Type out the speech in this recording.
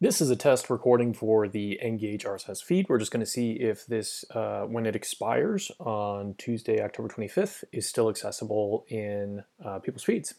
This is a test recording for the Engage RSS feed. We're just going to see if this, uh, when it expires on Tuesday, October 25th, is still accessible in uh, people's feeds.